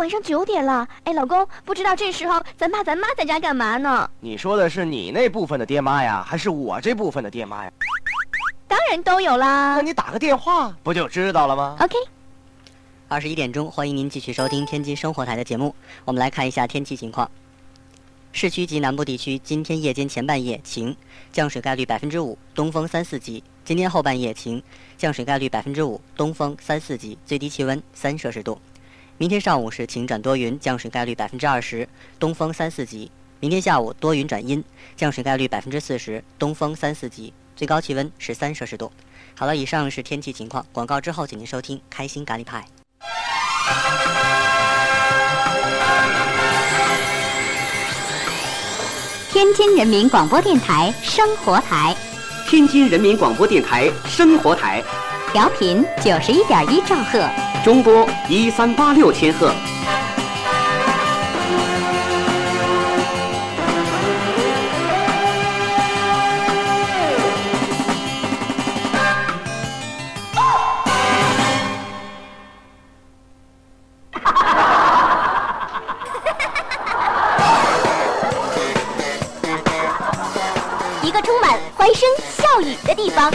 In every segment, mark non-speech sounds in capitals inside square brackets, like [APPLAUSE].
晚上九点了，哎，老公，不知道这时候咱爸咱妈在家干嘛呢？你说的是你那部分的爹妈呀，还是我这部分的爹妈呀？当然都有啦。那你打个电话不就知道了吗？OK。二十一点钟，欢迎您继续收听天津生活台的节目。我们来看一下天气情况。市区及南部地区今天夜间前半夜晴，降水概率百分之五，东风三四级；今天后半夜晴，降水概率百分之五，东风三四级，最低气温三摄氏度。明天上午是晴转多云，降水概率百分之二十，东风三四级；明天下午多云转阴，降水概率百分之四十，东风三四级，最高气温十三摄氏度。好了，以上是天气情况。广告之后，请您收听《开心咖喱派》。天津人民广播电台生活台，天津人民广播电台生活台，调频九十一点一兆赫，中波一三八六千赫 [LAUGHS] 一个充满欢声笑语的地方。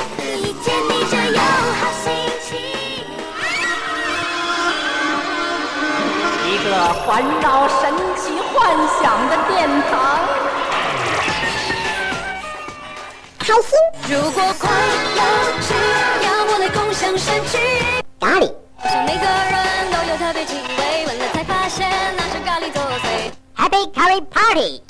环绕神奇幻想的殿堂。开心。如果快乐是要我来共享神奇。咖喱。好像每个人都有特别气味，闻了才发现那是咖喱作祟。Happy Curry Party。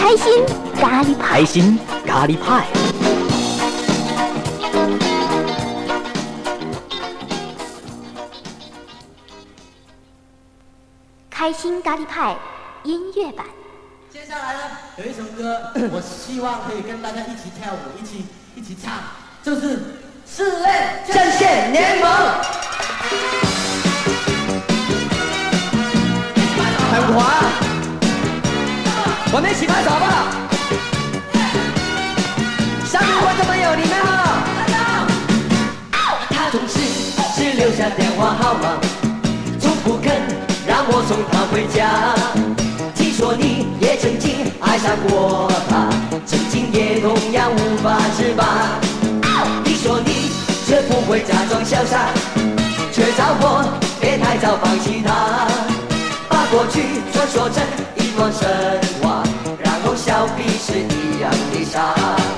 开心。咖喱派，开心咖喱派。开心咖喱派音乐版。接下来呢，有一首歌，[COUGHS] 我希望可以跟大家一起跳舞，一起一起唱，就是《室内阵线联盟》。很滑，我们一起拍手好不好？观众朋友，你们好！他总是只留下电话号码，我送她回家。听说你也曾经爱上过他，曾经也同样无法自拔。你说你绝不会假装潇洒，却叫我，别太早放弃他。把过去传说成一段神话，然后笑彼此一样的傻。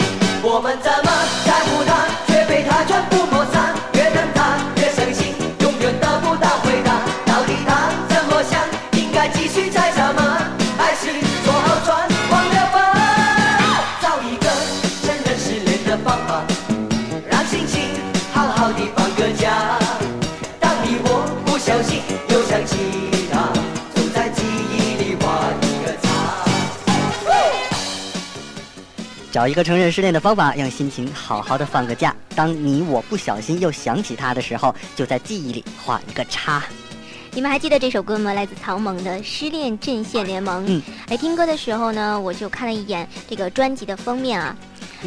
找一个承认失恋的方法，让心情好好的放个假。当你我不小心又想起他的时候，就在记忆里画一个叉。你们还记得这首歌吗？来自曹猛的《失恋阵线联盟》。嗯，哎，听歌的时候呢，我就看了一眼这个专辑的封面啊。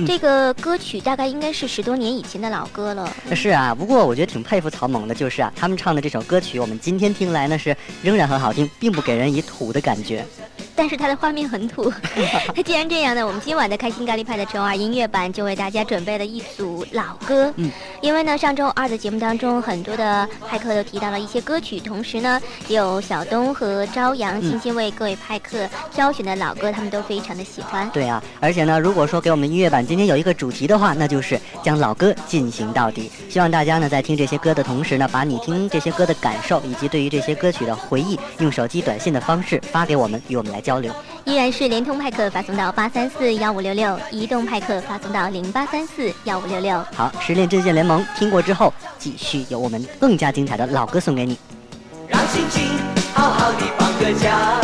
这个歌曲大概应该是十多年以前的老歌了。是啊，不过我觉得挺佩服曹猛的，就是啊，他们唱的这首歌曲，我们今天听来呢是仍然很好听，并不给人以土的感觉。但是它的画面很土。那 [LAUGHS] 既然这样呢，我们今晚的开心咖喱派的周二音乐版就为大家准备了一组老歌。嗯，因为呢，上周二的节目当中，很多的派克都提到了一些歌曲，同时呢，有小东和朝阳精心为各位派克挑选的老歌，他们都非常的喜欢。对啊，而且呢，如果说给我们音乐版今天有一个主题的话，那就是将老歌进行到底。希望大家呢，在听这些歌的同时呢，把你听这些歌的感受以及对于这些歌曲的回忆，用手机短信的方式发给我们，与我们来交。交流依然是联通派克发送到八三四幺五六六，移动派克发送到零八三四幺五六六。好，失恋阵线联盟听过之后，继续有我们更加精彩的老歌送给你。让心情好好的放个假，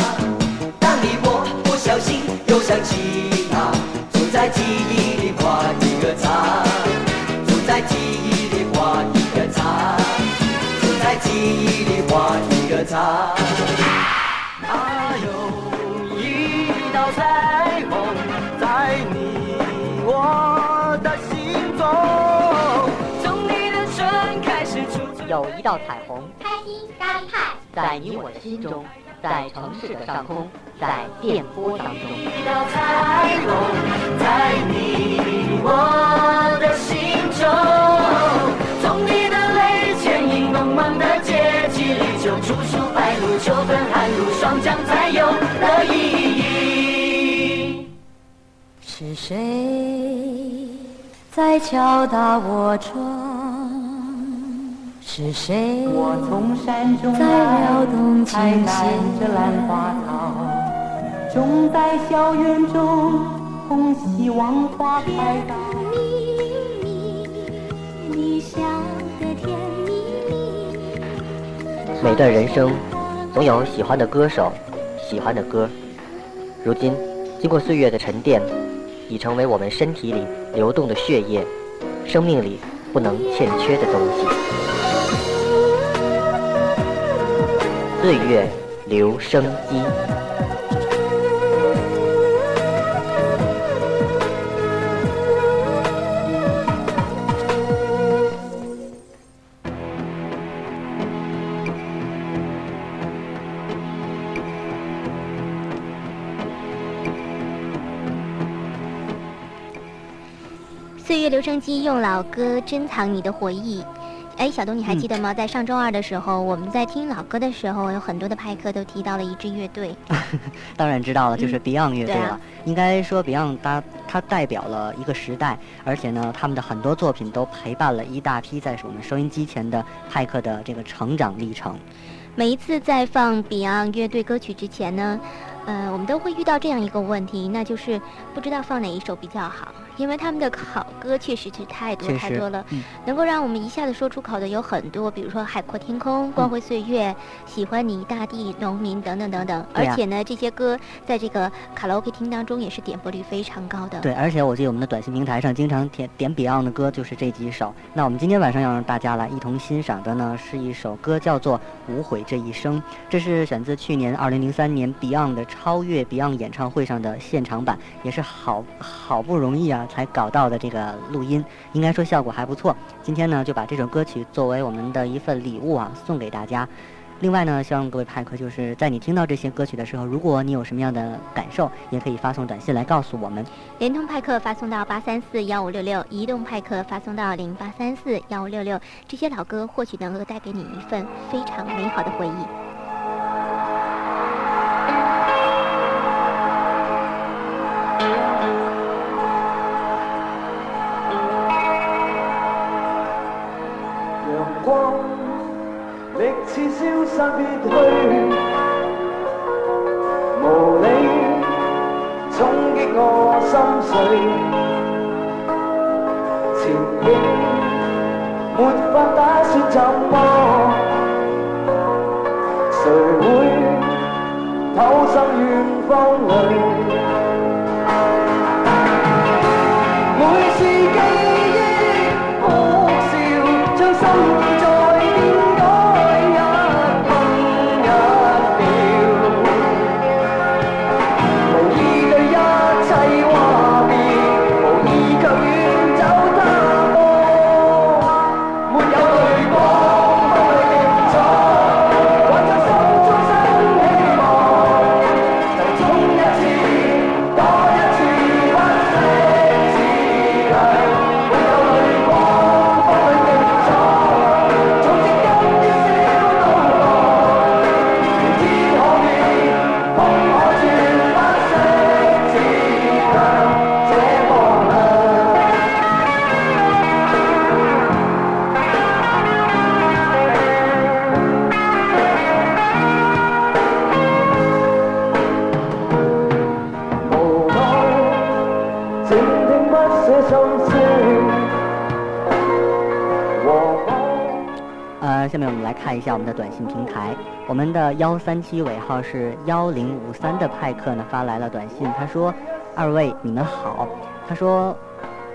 当你我不小心又想起他，就在记忆里画一个叉，就在记忆里画一个叉，就在记忆里画一个叉。还有一道彩虹，开心咖喱派，在你我的心中，在城市的上空，在电波当中。一道彩虹在你我的心中，从你的泪牵引梦幻的节气里，就处处白露、秋分、寒露，霜降才有了意义。是谁在敲打我窗？是谁我从山中在撩动琴海南着弦？兰花草，种在校园中，希望花开到。你笑得甜蜜蜜。每段人生，总有喜欢的歌手，喜欢的歌。如今，经过岁月的沉淀，已成为我们身体里流动的血液，生命里不能欠缺的东西。岁月留声机。岁月留声机用老歌珍藏你的回忆。哎，小东，你还记得吗？在上周二的时候，我们在听老歌的时候，有很多的派克都提到了一支乐队。[LAUGHS] 当然知道了，就是嗯 Beyond 乐队了。应该说，Beyond 它它代表了一个时代，而且呢，他们的很多作品都陪伴了一大批在我们收音机前的派克的这个成长历程。每一次在放 Beyond 乐队歌曲之前呢，呃，我们都会遇到这样一个问题，那就是不知道放哪一首比较好，因为他们的好歌确实是太多太多了，嗯能够让我们一下子说出口的有很多，比如说《海阔天空》《光辉岁月》喜欢你》《大地》《农民》等等等等。而且呢，这些歌在这个卡拉 OK 厅当中也是点播率非常高的。对，而且我记得我们的短信平台上经常点点 Beyond 的歌就是这几首。那我们今天晚上要让大家来一同欣赏的呢，是一首歌叫做《无悔这一生》，这是选自去年2003年 Beyond 的超越 Beyond 演唱会上的现场版，也是好好不容易啊才搞到的这个录音，应该说效果还不错。今天呢，就把这首歌曲作为我们的一份礼物啊，送给大家。另外呢，希望各位派克就是在你听到这些歌曲的时候，如果你有什么样的感受，也可以发送短信来告诉我们。联通派克发送到八三四幺五六六，移动派克发送到零八三四幺五六六。这些老歌或许能够带给你一份非常美好的回忆。别去，无理冲击我心碎，前景没法打算怎么？谁会偷生远方里？下我们的短信平台，我们的幺三七尾号是幺零五三的派克呢发来了短信，他说：“二位你们好。”他说：“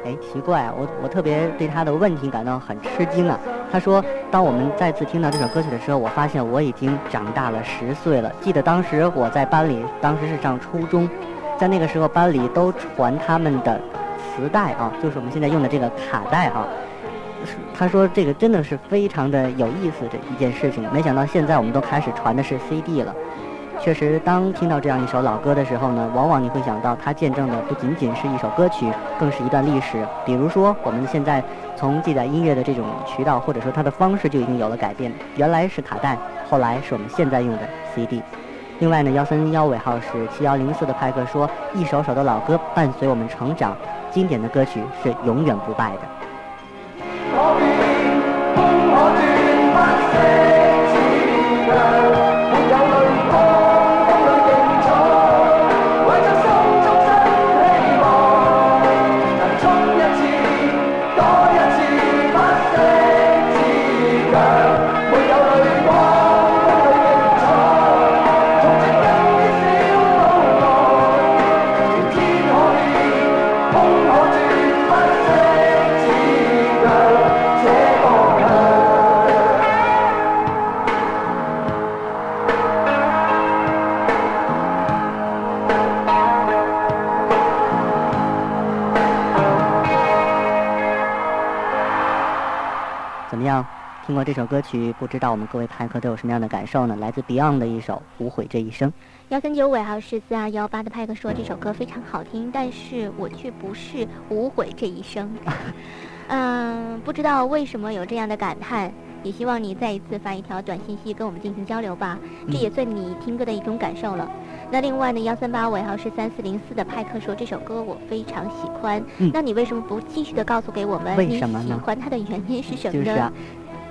哎，奇怪啊，我我特别对他的问题感到很吃惊啊。”他说：“当我们再次听到这首歌曲的时候，我发现我已经长大了十岁了。记得当时我在班里，当时是上初中，在那个时候班里都传他们的磁带啊，就是我们现在用的这个卡带啊。他说这个真的是非常的有意思这一件事情。没想到现在我们都开始传的是 CD 了。确实，当听到这样一首老歌的时候呢，往往你会想到它见证的不仅仅是一首歌曲，更是一段历史。比如说，我们现在从记载音乐的这种渠道，或者说它的方式就已经有了改变。原来是卡带，后来是我们现在用的 CD。另外呢，幺三幺尾号是七幺零四的派克说，一首首的老歌伴随我们成长，经典的歌曲是永远不败的。怎听过这首歌曲，不知道我们各位派克都有什么样的感受呢？来自 Beyond 的一首《无悔这一生》。幺三九尾号是四二幺八的派克说这首歌非常好听，但是我却不是无悔这一生。[LAUGHS] 嗯，不知道为什么有这样的感叹，也希望你再一次发一条短信息跟我们进行交流吧，这也算你听歌的一种感受了。那另外呢，幺三八尾号是三四零四的派克说这首歌我非常喜欢，嗯那你为什么不继续的告诉给我们为你喜什么呢欢它的原因是什么呢？就是啊。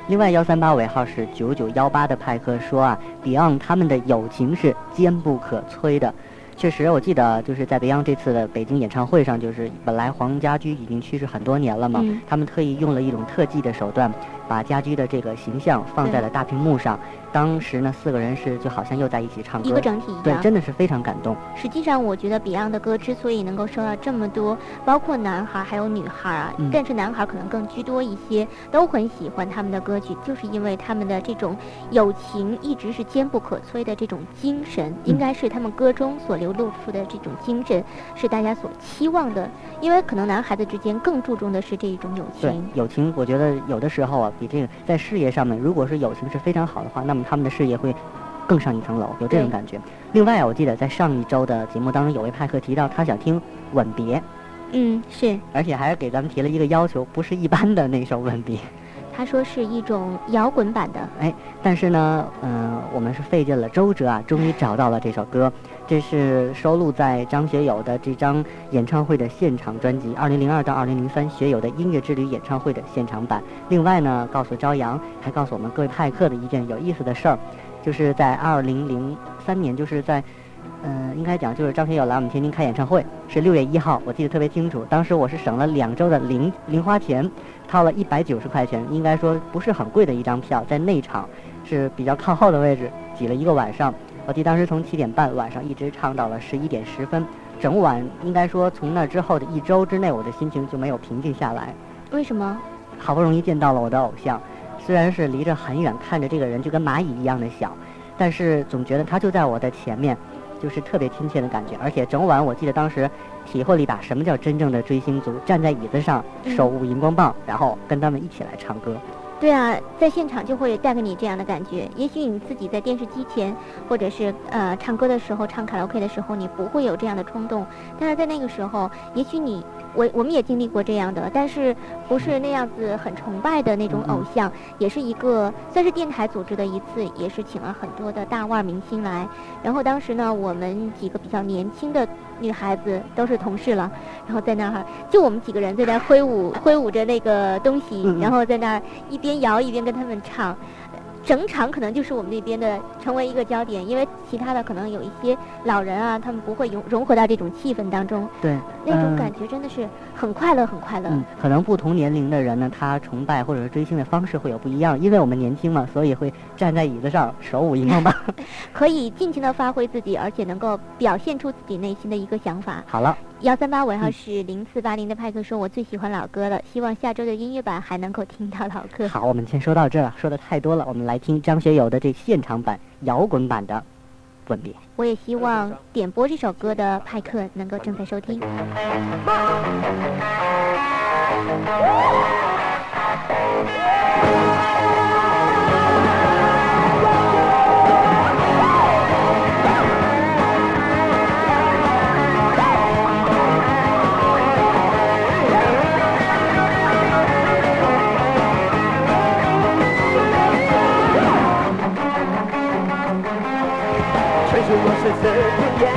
另外，幺三八尾号是九九幺八的派克说啊，Beyond 他们的友情是坚不可摧的。确实，我记得就是在 Beyond 这次的北京演唱会上，就是本来黄家驹已经去世很多年了嘛，嗯他们特意用了一种特技的手段，把家驹的这个形象放在了大屏幕上。当时呢，四个人是就好像又在一起唱歌，一个整体一样对，真的是非常感动。实际上，我觉得 Beyond 的歌之所以能够受到这么多，包括男孩还有女孩啊，嗯但是男孩可能更居多一些，都很喜欢他们的歌曲，就是因为他们的这种友情一直是坚不可摧的这种精神，应该是他们歌中所流露出的这种精神，是大家所期望的。因为可能男孩子之间更注重的是这一种友对情。友情，我觉得有的时候啊，比这个在事业上面，如果是友情是非常好的话，那么他们的事业会更上一层楼，有这种感觉。另外啊，我记得在上一周的节目当中，有位派克提到他想听《吻别》，嗯，是，而且还给咱们提了一个要求，不是一般的那首《吻别》。他说是一种摇滚版的。哎但是呢，嗯、我们是费尽了周折啊，终于找到了这首歌。这是收录在张学友的这张演唱会的现场专辑，二零零二到二零零三学友的音乐之旅演唱会的现场版。另外呢，告诉朝阳，还告诉我们各位派客的一件有意思的事儿，就是在二零零三年，就是在。嗯，应该讲就是张学友来我们天津开演唱会，是六月一号，我记得特别清楚。当时我是省了两周的零零花钱，掏了一百九十块钱，应该说不是很贵的一张票，在内场是比较靠后的位置，挤了一个晚上。我记得当时从七点半晚上一直唱到了十一点十分，整晚应该说从那之后的一周之内，我的心情就没有平静下来。为什么？好不容易见到了我的偶像，虽然是离着很远，看着这个人就跟蚂蚁一样的小，但是总觉得他就在我的前面，就是特别亲切的感觉。而且整晚我记得当时体会了一把什么叫真正的追星族，站在椅子上嗯手舞荧光棒，然后跟他们一起来唱歌。对啊，在现场就会带给你这样的感觉。也许你自己在电视机前，或者是呃唱歌的时候、唱卡拉 OK 的时候，你不会有这样的冲动。但是在那个时候，也许你我我们也经历过这样的，但是不是那样子很崇拜的那种偶像，也是一个算是电台组织的一次，也是请了很多的大腕儿明星来。然后当时呢，我们几个比较年轻的女孩子都是同事了，然后在那儿就我们几个人在那挥舞挥舞着那个东西，嗯嗯然后在那儿一边摇一边跟他们唱。整场可能就是我们那边的成为一个焦点，因为其他的可能有一些老人啊，他们不会融融合到这种气氛当中，对，嗯那种感觉真的是很快乐，很快乐。嗯，可能不同年龄的人呢，他崇拜或者是追星的方式会有不一样。因为我们年轻嘛，所以会站在椅子上手舞荧光棒。[LAUGHS] [LAUGHS] 可以尽情的发挥自己，而且能够表现出自己内心的一个想法。好了，幺三八尾号嗯是零四八零的派克说：“我最喜欢老歌了，希望下周的音乐版还能够听到老歌。”好，我们先说到这儿了，说的太多了，我们来听张学友的这现场版摇滚版的《吻别》。我也希望点播这首歌的派克能够正在收听。Thank 城市若是次不厌，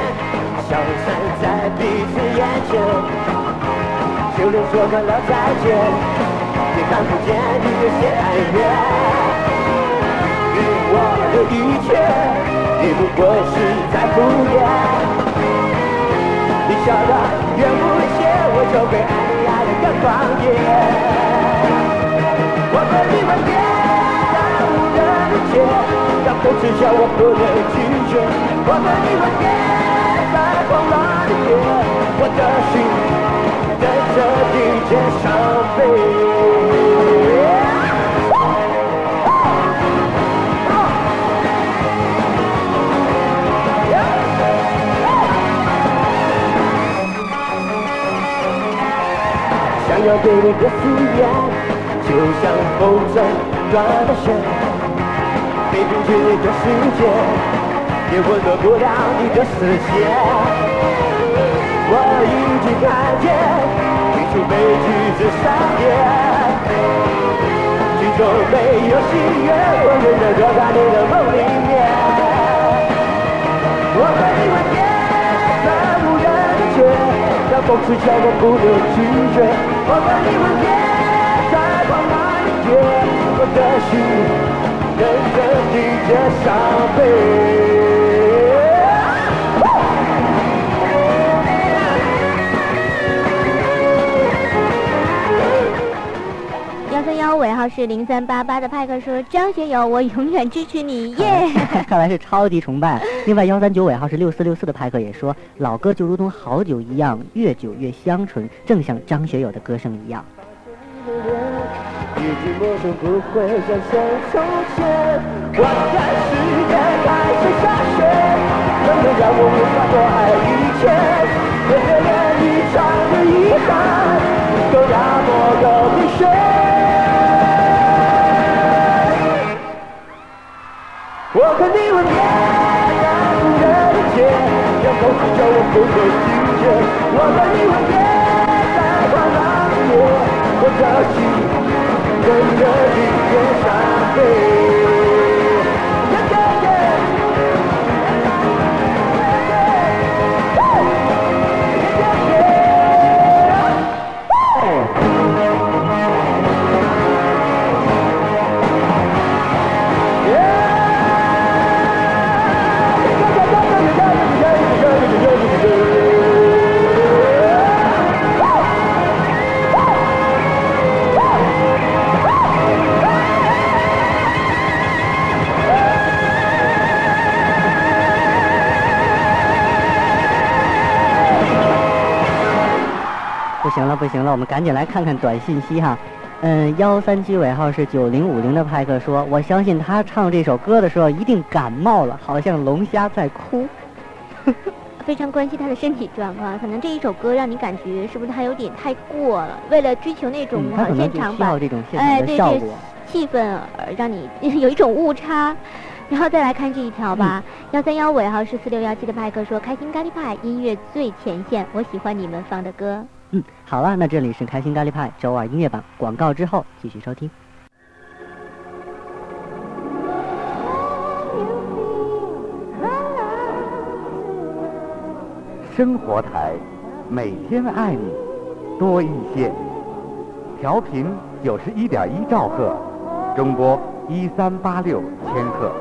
消散在彼此眼前。就连说过了再见，也看不见你有些哀怨。给我的一切，你不过是在敷衍。你笑得越无邪，我就会爱你爱得更狂野。我和你吻别人的街，让风痴笑我不能拒绝。我和你吻别在狂乱的夜，我的心跟着地铁上飞。想要对你的思念，就像风筝断了线，进去你的世界，也温暖不了你的视线。我已经看见一出悲剧正上演，剧中没有喜悦，我仍然躲在你的梦里面。我和你吻别在无人的街。让风痴笑我不能拒绝，我和你吻别在狂乱的夜，我的心尾号是零三八八的派克说：“张学友，我永远支持你，[LAUGHS] 耶、看来是超级崇拜。另外，幺三九尾号是六四六四的派克也说，老歌就如同好酒一样，越久越香醇，正像张学友的歌声一样。已经陌生，不会再像从前。我看世界开始下雪，冷得让我无法多爱一切。热烈一场的遗憾，都让我有冰雪。我和你吻别在无人的街，让风痴笑我不能拒绝。我和你吻别在狂浪的夜，我的心跟着地铁赶紧来看看短信息哈。嗯，幺三七尾号是九零五零的派克说，我相信他唱这首歌的时候一定感冒了，好像龙虾在哭。[LAUGHS] 非常关心他的身体状况，可能这一首歌让你感觉是不是他有点太过了？为了追求那种好现场版这种现哎，场的对对效果。，气氛呃让你 [LAUGHS] 有一种误差。然后再来看这一条吧，幺三幺尾号是四六幺七的派克说：“开心咖喱派音乐最前线，我喜欢你们放的歌。好了，那这里是开心咖喱派周二音乐榜，广告之后继续收听。生活台，每天爱你多一些。调频九十一点一兆赫，中波一三八六千赫。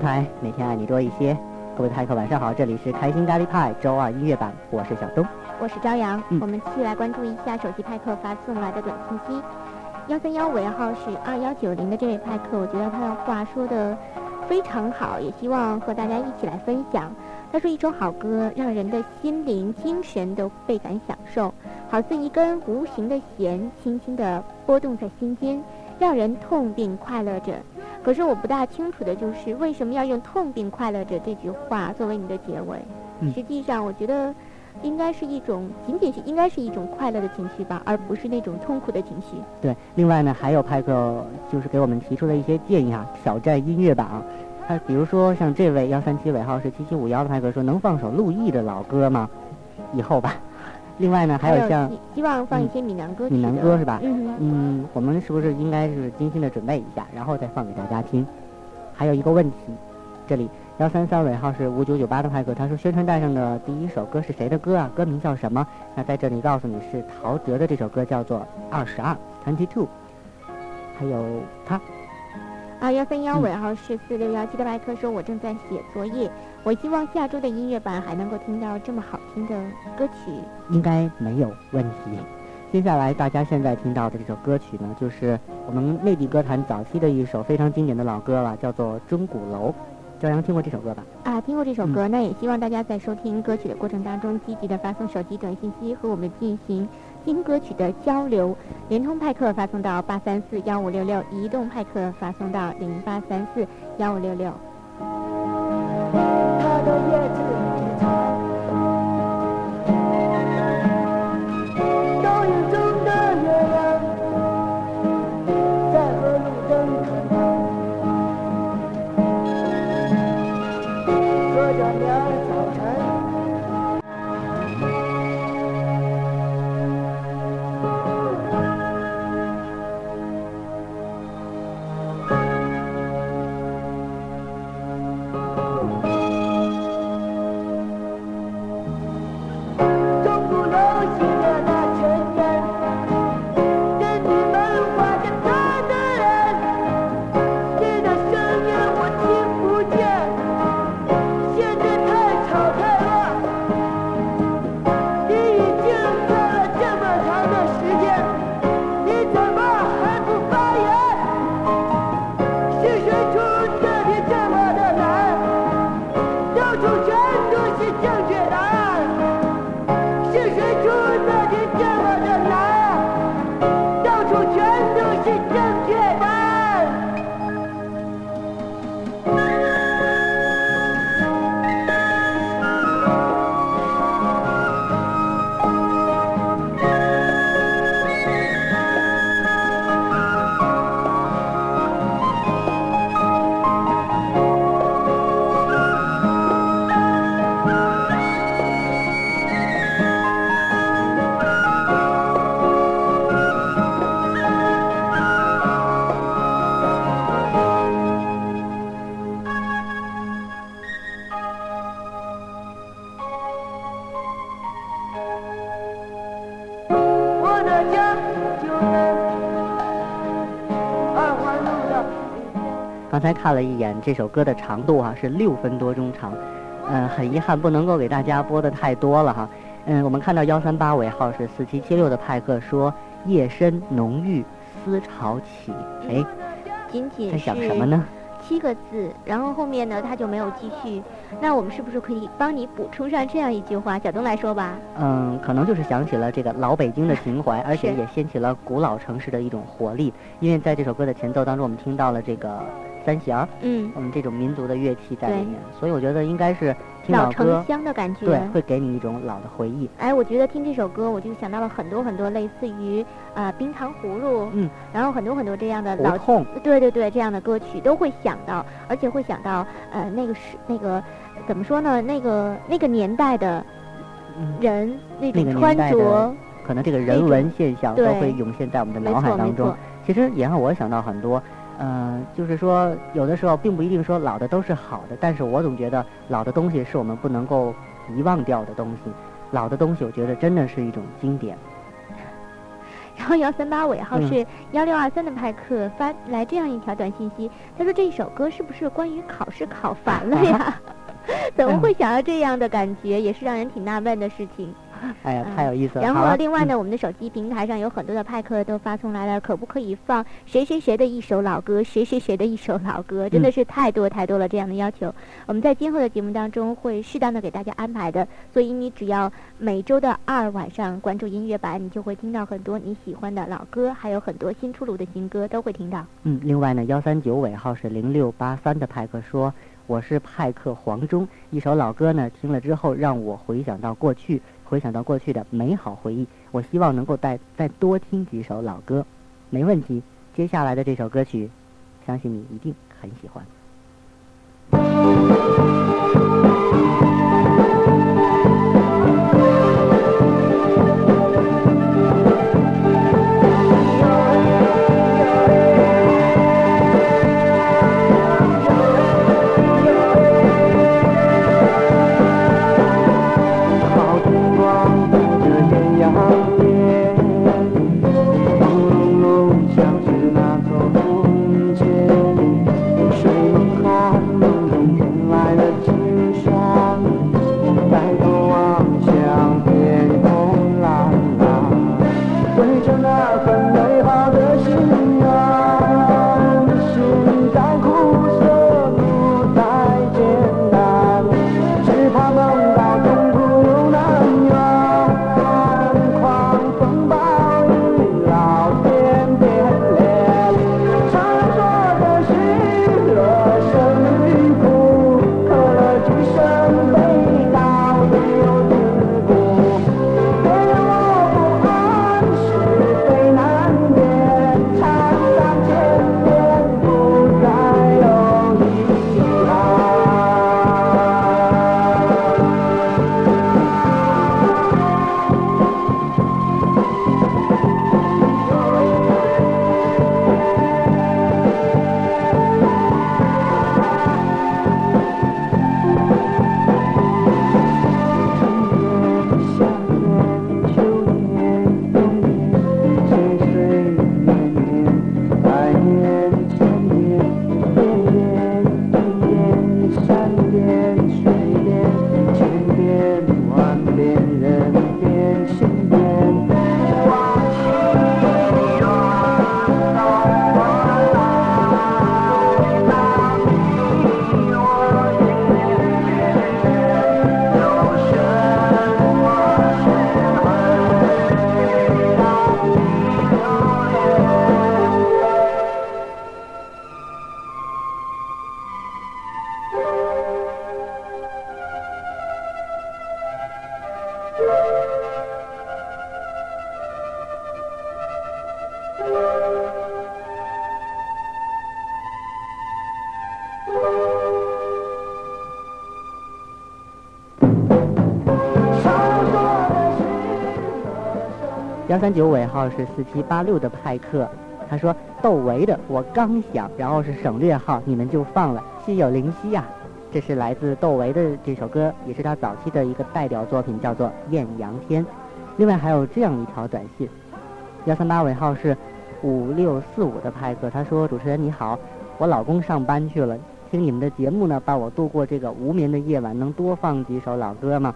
台，每天爱你多一些。各位派克晚上好，这里是开心咖喱派周二音乐版，我是小东。”我是朝阳，嗯我们继续来关注一下手机派克发送来的短信息。幺三幺尾号是二幺九零的这位派克，我觉得他的话说的非常好，也希望和大家一起来分享。他说一首好歌让人的心灵、精神都倍感享受，好似一根无形的弦，轻轻地拨动在心间，让人痛并快乐着。可是我不大清楚的就是为什么要用“痛并快乐着”这句话作为你的结尾。嗯实际上，我觉得应该是一种，仅仅是应该是一种快乐的情绪吧，而不是那种痛苦的情绪。对，另外呢，还有派克就是给我们提出了一些建议啊，挑战音乐榜。他比如说像这位幺三七尾号是七七五幺的派克说，能放首陆毅的老歌吗？以后吧。另外呢，还有像希希望放一些闽南歌。闽南歌是吧？嗯。嗯，我们是不是应该是精心的准备一下，然后再放给大家听？还有一个问题，这里幺三三尾号是五九九八的派克，他说宣传带上的第一首歌是谁的歌啊？歌名叫什么？那在这里告诉你是陶喆的这首歌叫做《二十二 Twenty Two》，还有他。啊，幺三幺嗯尾号是四六幺七的麦克说，我正在写作业，我希望下周的音乐版还能够听到这么好听的歌曲。应该没有问题。接下来大家现在听到的这首歌曲呢，就是我们内地歌坛早期的一首非常经典的老歌了，叫做《钟鼓楼》。朝阳听过这首歌吧？啊，听过这首歌，那也希望大家在收听歌曲的过程当中，积极的发送手机短信息和我们进行新歌曲的交流。联通派克发送到八三四幺五六六，移动派克发送到零八三四幺五六六。看了一眼这首歌的长度哈、是六分多钟长，嗯、很遗憾不能够给大家播的太多了哈。嗯，我们看到幺三八尾号是四七七六的派克说夜深浓郁思潮起，哎，仅仅在想什么呢？七个字，然后后面呢他就没有继续。那我们是不是可以帮你补充上这样一句话？小东来说吧。嗯，可能就是想起了这个老北京的情怀，[LAUGHS] 而且也掀起了古老城市的一种活力。因为在这首歌的前奏当中，我们听到了这个三弦儿，嗯，我们这种民族的乐器在里面，所以我觉得应该是听老老城，乡的感觉。对，会给你一种老的回忆。哎，我觉得听这首歌，我就想到了很多很多类似于呃冰糖葫芦，嗯，然后很多很多这样的老胡同，对对对，这样的歌曲都会想到，而且会想到呃那个是那个怎么说呢？那个那个年代的嗯，人那那种穿着，可能这个人文现象都会涌现在我们的脑海当中。其实也让我想到很多，呃，就是说有的时候并不一定说老的都是好的，但是我总觉得老的东西是我们不能够遗忘掉的东西。老的东西，我觉得真的是一种经典。[LAUGHS] 然后幺三八尾号嗯是幺六二三的派克发来这样一条短信息，他说这首歌是不是关于考试考烦了呀？[LAUGHS] [LAUGHS] 怎么会想要这样的感觉，也是让人挺纳闷的事情。[LAUGHS] 哎呀，太有意思了。然后另外呢，我们的手机平台上有很多的派克都发送来了，可不可以放谁谁谁的一首老歌，谁谁谁的一首老歌，真的嗯是太多太多了这样的要求。我们在今后的节目当中会适当的给大家安排的，所以你只要每周的二晚上关注音乐版，你就会听到很多你喜欢的老歌，还有很多新出炉的新歌都会听到。嗯，另外呢，幺三九尾号是零六八三的派克说，我是派克黄忠，一首老歌呢，听了之后让我回想到过去，回想到过去的美好回忆。我希望能够再再多听几首老歌，没问题。接下来的这首歌曲，相信你一定很喜欢。幺三九尾号是四七八六的派克，他说窦唯的我刚想，然后是省略号，你们就放了，心有灵犀啊。这是来自窦唯的这首歌，也是他早期的一个代表作品，叫做《艳阳天》。另外还有这样一条短信，幺三八尾号是五六四五的派克，他说主持人你好，我老公上班去了，听你们的节目呢，伴我度过这个无眠的夜晚，能多放几首老歌吗？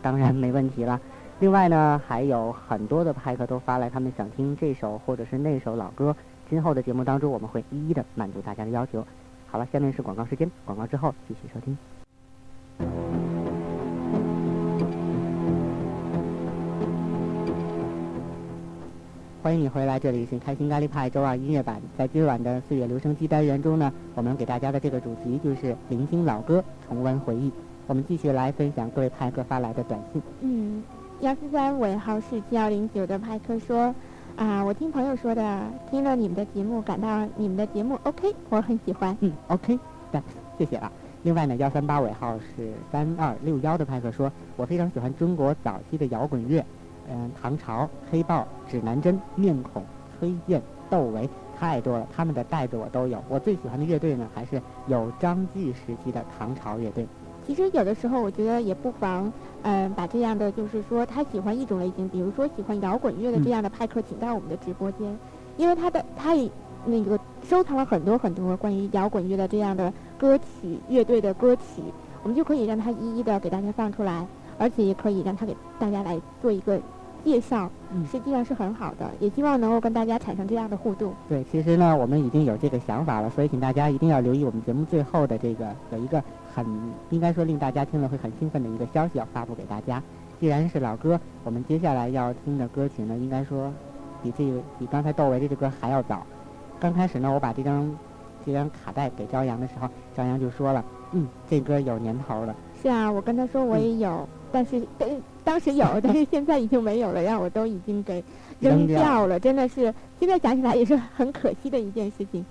当然没问题了。另外呢，还有很多的派克都发来他们想听这首或者是那首老歌。今后的节目当中，我们会一一的满足大家的要求。好了，下面是广告时间，广告之后继续收听。欢迎你回来，这里是开心咖喱派周二音乐版。在今晚的岁月留声机单元中呢，我们给大家的这个主题就是聆听老歌，重温回忆。我们继续来分享各位派克发来的短信。嗯，幺四三尾号是七幺零九的派克说，啊，我听朋友说的，听了你们的节目，感到你们的节目 OK，我很喜欢。嗯，OK，thanks，谢谢啊。另外呢，幺三八尾号是三二六幺的派克说，我非常喜欢中国早期的摇滚乐，嗯、唐朝、黑豹、指南针、面孔、崔健、窦唯，太多了，他们的袋子我都有。我最喜欢的乐队呢，还是有张继时期的唐朝乐队。其实有的时候，我觉得也不妨，嗯、把这样的就是说他喜欢一种类型，比如说喜欢摇滚乐的这样的派克，请到我们的直播间，因为他的他也那个收藏了很多很多关于摇滚乐的这样的歌曲、乐队的歌曲，我们就可以让他一一的给大家放出来。而且也可以让他给大家来做一个介绍，嗯实际上是很好的，也希望能够跟大家产生这样的互动。对，其实呢，我们已经有这个想法了，所以请大家一定要留意我们节目最后的这个有一个很应该说令大家听了会很兴奋的一个消息要发布给大家。既然是老歌，我们接下来要听的歌曲呢，应该说比这个比刚才窦唯这支歌还要早。刚开始呢，我把这张这张卡带给朝阳的时候，朝阳就说了，嗯，这歌有年头了。是啊，我跟他说我也有，但是但当时有，[LAUGHS] 但是现在已经没有了，让我都已经给扔掉了，真的是现在想起来也是很可惜的一件事情。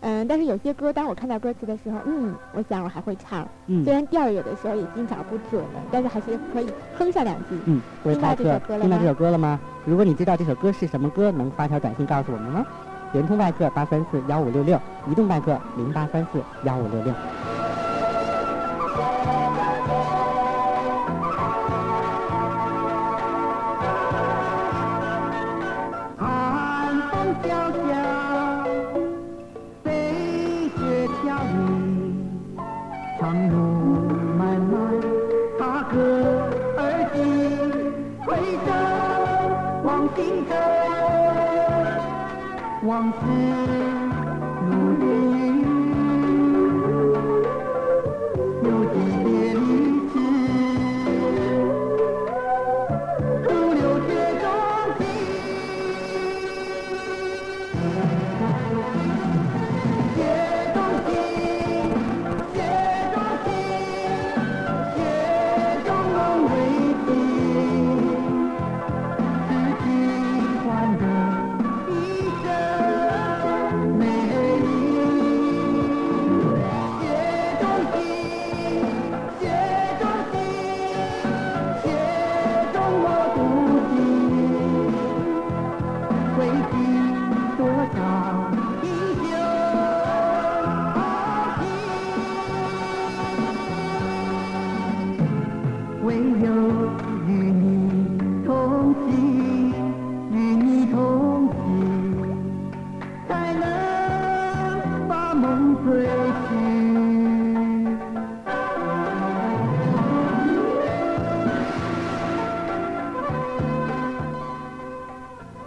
嗯，但是有些歌，当我看到歌词的时候，嗯，我想我还会唱，嗯虽然调有的时候也经常不准了，但是还是可以哼上两句。嗯，各位听到这首歌，了听到这吗首歌了吗？如果你知道这首歌是什么歌，能发条短信告诉我们吗？联通外客八三四幺五六六，移动外客零八三四幺五六六。往雄？唯有与你同行，与你同行，才能把梦追寻。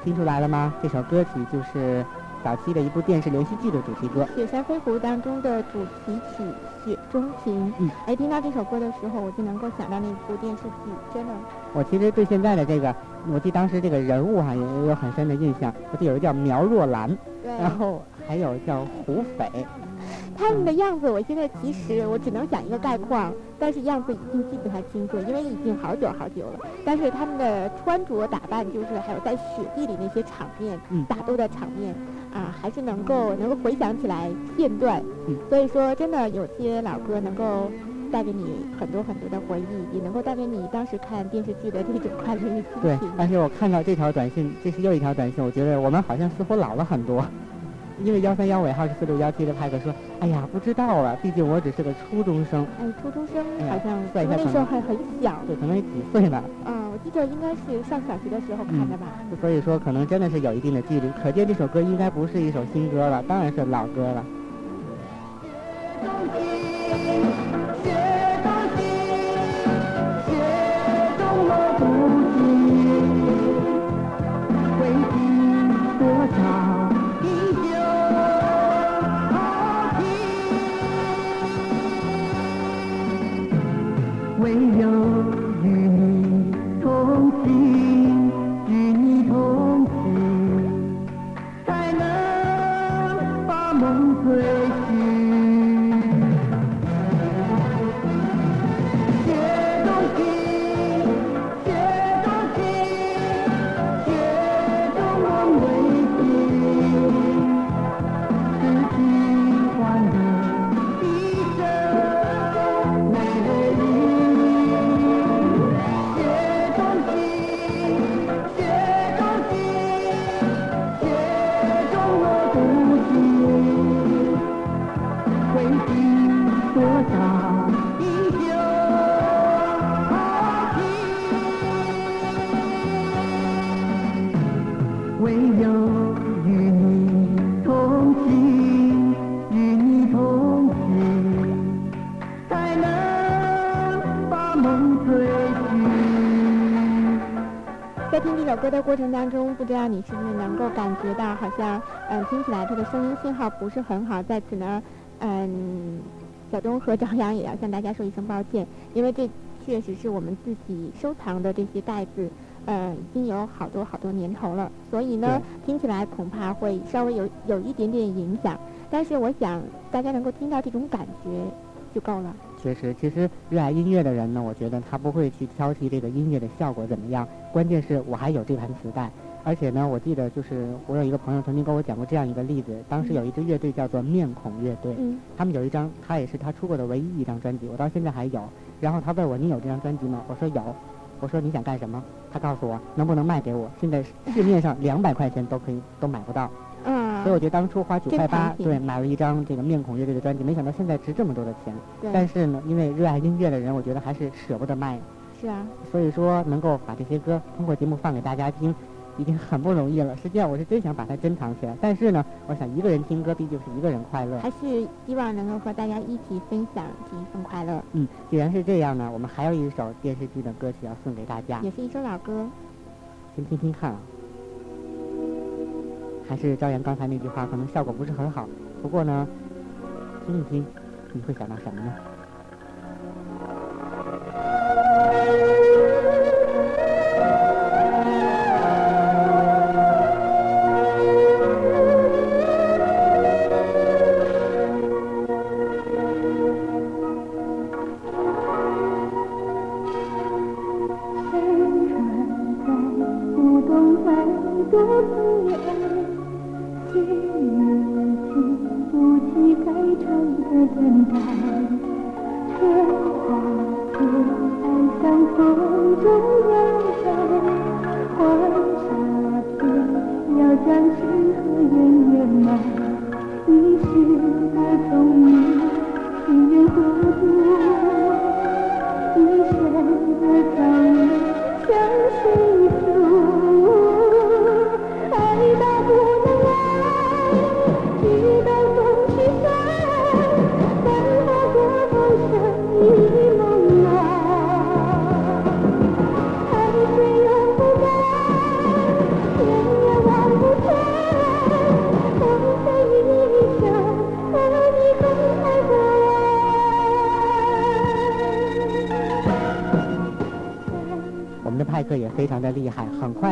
听出来了吗？这首歌曲就是早期的一部电视连续剧的主题歌。《雪山飞狐》当中的主题曲《雪中情》。嗯，哎，听到这首歌的时候，我就能够想到那部电视剧，真的。我其实对现在的这个，我记得当时这个人物哈、也有很深的印象。我记得有一个叫苗若兰，对。然后还有叫胡斐。他们的样子，我现在其实我只能讲一个概况，但是样子已经记不太清楚，因为已经好久好久了。但是他们的穿着打扮，就是还有在雪地里那些场面，嗯打斗的场面，啊，还是能够能够回想起来片段。嗯所以说，真的有些老歌能够带给你很多很多的回忆，也能够带给你当时看电视剧的这种快乐的心对情。，而且我看到这条短信，这是又一条短信，我觉得我们好像似乎老了很多。因为幺三幺尾号是四六幺七的派克说：“哎呀，不知道啊，毕竟我只是个初中生，哎，初中生好像算一下可能那时候还很小。对，可能也几岁了。嗯，我记得应该是上小学的时候看的吧。所以说可能真的是有一定的距离，可见这首歌应该不是一首新歌了，当然是老歌了。雪的过程当中，不知道你是不是能够感觉到，好像嗯听起来它的声音信号不是很好，在此呢，嗯，小东和张扬也要向大家说一声抱歉，因为这确实是我们自己收藏的这些袋子。嗯，已经有好多好多年头了，所以呢，听起来恐怕会稍微有有一点点影响。但是我想大家能够听到这种感觉就够了。确实，其实热爱音乐的人呢，我觉得他不会去挑剔这个音乐的效果怎么样，关键是我还有这盘磁带。而且呢，我记得就是我有一个朋友曾经跟我讲过这样一个例子，当时有一支乐队叫做面孔乐队，嗯他们有一张，他也是他出过的唯一一张专辑，我到现在还有。然后他问我你有这张专辑吗？我说有。我说你想干什么？他告诉我能不能卖给我。现在市面上两百块钱都可以都买不到。嗯。所以我觉得当初花九块八，对，买了一张这个面孔乐队的专辑，没想到现在值这么多的钱。对但是呢，因为热爱音乐的人，我觉得还是舍不得卖。是啊，所以说能够把这些歌通过节目放给大家听，已经很不容易了。实际上我是真想把它珍藏起来，但是呢，我想一个人听歌毕竟是一个人快乐。还是希望能够和大家一起分享这一份快乐，嗯，既然是这样呢，我们还有一首电视剧的歌曲要送给大家，也是一首老歌。先听听看啊。还是朝阳刚才那句话，可能效果不是很好，不过呢，听一听，你会想到什么呢？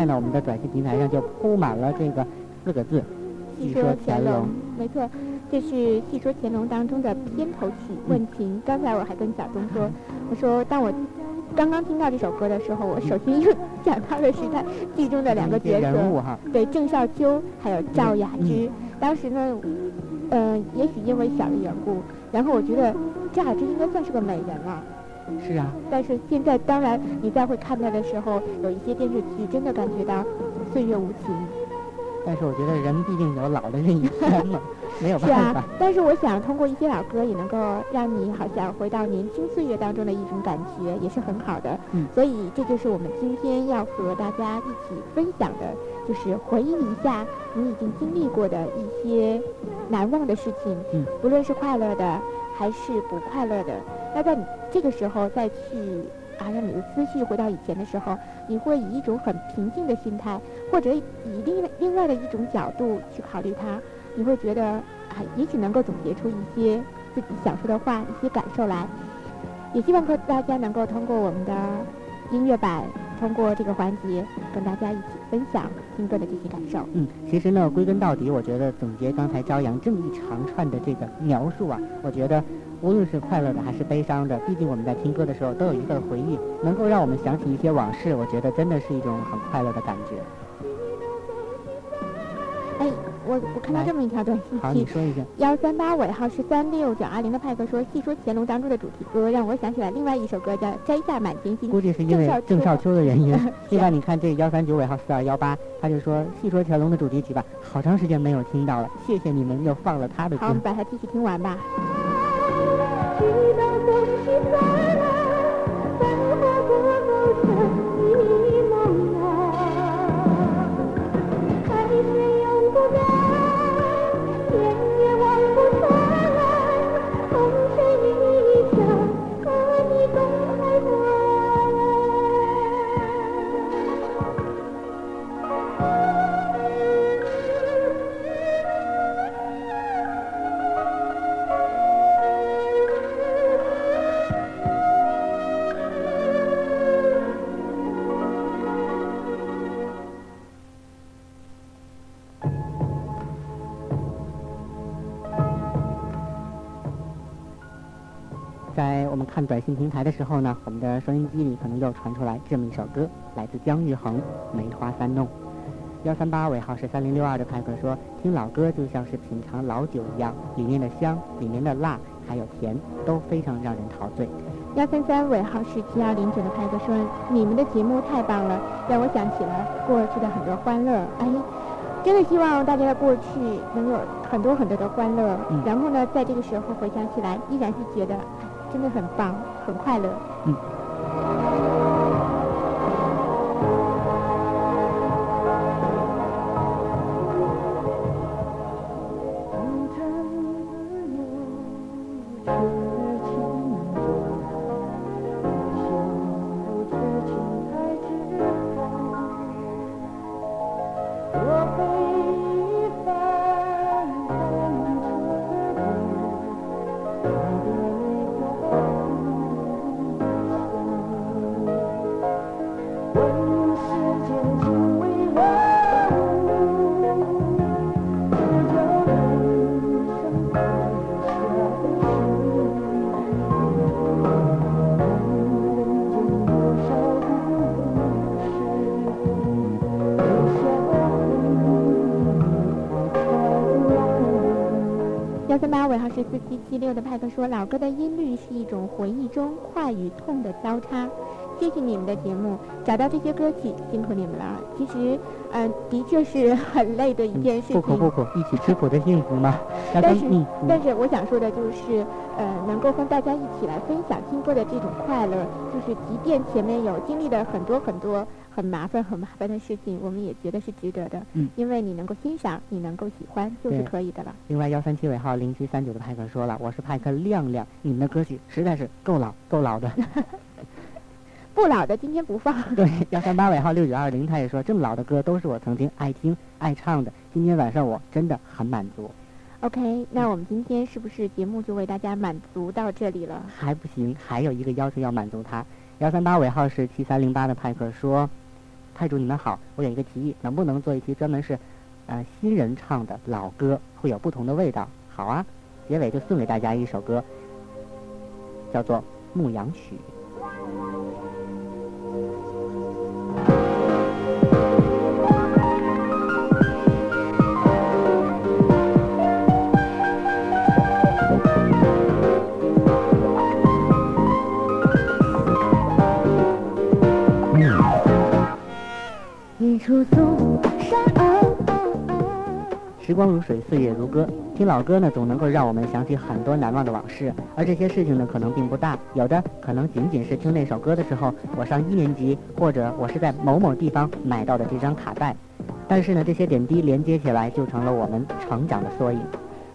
呢，我们的短信平台上就铺满了这个四个字“戏说乾隆”。没错，这是《戏说乾隆》当中的片头曲《问情》。刚才我还跟小东说，我说当我刚刚听到这首歌的时候，我首先又想到的是他剧中的两个角色，哈，对郑少秋还有赵雅芝。当时呢，呃，也许因为小的缘故，然后我觉得赵雅芝应该算是个美人了。是啊，但是现在，当然你再会看它的时候，有一些电视剧真的感觉到岁月无情。但是我觉得人毕竟有老的那一天嘛，[LAUGHS] 没有办法是啊。，但是我想通过一些老歌，也能够让你好像回到年轻岁月当中的一种感觉，也是很好的。嗯所以这就是我们今天要和大家一起分享的，就是回忆一下你已经经历过的一些难忘的事情，嗯不论是快乐的还是不快乐的。那在你这个时候再去啊，让你的思绪回到以前的时候，你会以一种很平静的心态，或者以另另外的一种角度去考虑它，你会觉得啊，也许能够总结出一些自己想说的话，一些感受来。也希望和大家能够通过我们的音乐版，通过这个环节，跟大家一起分享听歌的这些感受。嗯，其实呢，归根到底，我觉得总结刚才朝阳这么一长串的这个描述啊，我觉得无论是快乐的还是悲伤的，毕竟我们在听歌的时候都有一份回忆，能够让我们想起一些往事，我觉得真的是一种很快乐的感觉。哎，我我看到这么一条短信 [LAUGHS] 好，你，说一下。幺三八尾号是三六九二零的派克说，细说乾隆当中的主题歌，让我想起来另外一首歌叫《摘下满天星》。估计是因为郑郑少少秋的原因是。[LAUGHS] 另外，你看这幺三九尾号四二幺八，他就说《戏说乾隆》的主题曲吧，好长时间没有听到了，谢谢你们又放了他的好，我们。把它继续听完吧。直到风去看短信平台的时候呢，我们的收音机里可能又传出来这么一首歌，来自姜育恒《梅花三弄》。幺三八尾号是三零六二的派克说，听老歌就像是品尝老酒一样，里面的香、里面的辣还有甜都非常让人陶醉。幺三三尾号是七二零九的派克说，你们的节目太棒了，让我想起了过去的很多欢乐。哎，真的希望大家的过去能有很多很多的欢乐，嗯然后呢，在这个时候回想起来，依然是觉得真的很棒，很快乐。嗯。四七七六的派克说，老歌的音律是一种回忆中快与痛的交叉。谢谢你们的节目，找到这些歌曲，辛苦你们了。其实，嗯、的确是很累的一件事情。不苦不苦，一起吃苦的幸福嘛。[LAUGHS] 但是，但是我想说的就是，呃，能够和大家一起来分享听歌的这种快乐，就是即便前面有经历了很多很多很麻烦、很麻烦的事情，我们也觉得是值得的。嗯因为你能够欣赏，你能够喜欢，就是可以的了。另外，幺三七尾号零七三九的派克说了，我是派克亮亮，你们的歌曲实在是够老够老的。[LAUGHS] 不老的今天不放。对，幺三八尾号六九二零，他也说这么老的歌都是我曾经爱听爱唱的，今天晚上我真的很满足。OK，那我们今天是不是节目就为大家满足到这里了？还不行，还有一个要求要满足他。幺三八尾号是七三零八的派克说，太主你们好，我有一个提议，能不能做一期专门是，呃新人唱的老歌，会有不同的味道？好啊，结尾就送给大家一首歌，叫做《牧羊曲》。处松山哦时光如水，岁月如歌。听老歌呢，总能够让我们想起很多难忘的往事，而这些事情呢，可能并不大，有的可能仅仅是听那首歌的时候，我上一年级，或者我是在某某地方买到的这张卡带。但是呢，这些点滴连接起来，就成了我们成长的缩影。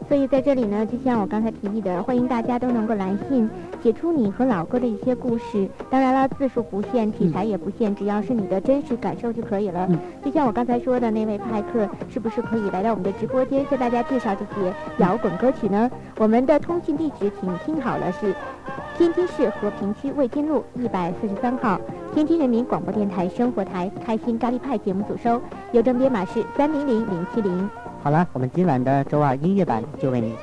所以在这里呢，就像我刚才提议的，欢迎大家都能够来信，写出你和老哥的一些故事。当然了，字数不限，题材也不限，只要是你的真实感受就可以了。嗯就像我刚才说的那位派克，是不是可以来到我们的直播间，向大家介绍这些摇滚歌曲呢？我们的通讯地址，请听好了，是天津市和平区卫津路一百四十三号，天津人民广播电台生活台开心咖喱派节目组收，邮政编码是三零零零七零。好了，我们今晚的周二音乐版就为你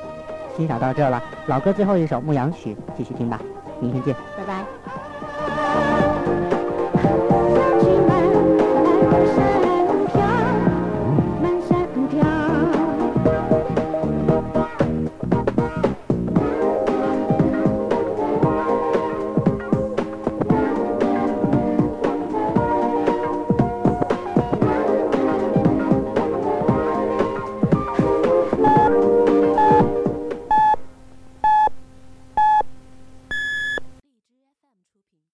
欣赏到这了。老歌最后一首《牧羊曲》，继续听吧，明天见。拜拜。